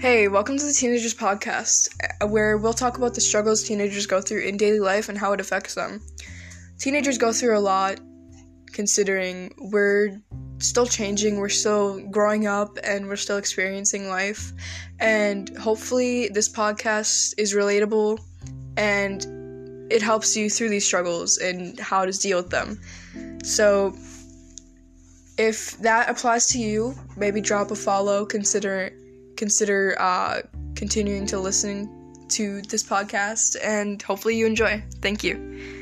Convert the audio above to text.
Hey, welcome to the Teenagers Podcast, uh, where we'll talk about the struggles teenagers go through in daily life and how it affects them. Teenagers go through a lot, considering we're still changing, we're still growing up, and we're still experiencing life. And hopefully, this podcast is relatable and it helps you through these struggles and how to deal with them. So, if that applies to you, maybe drop a follow, consider consider uh, continuing to listen to this podcast, and hopefully you enjoy. Thank you.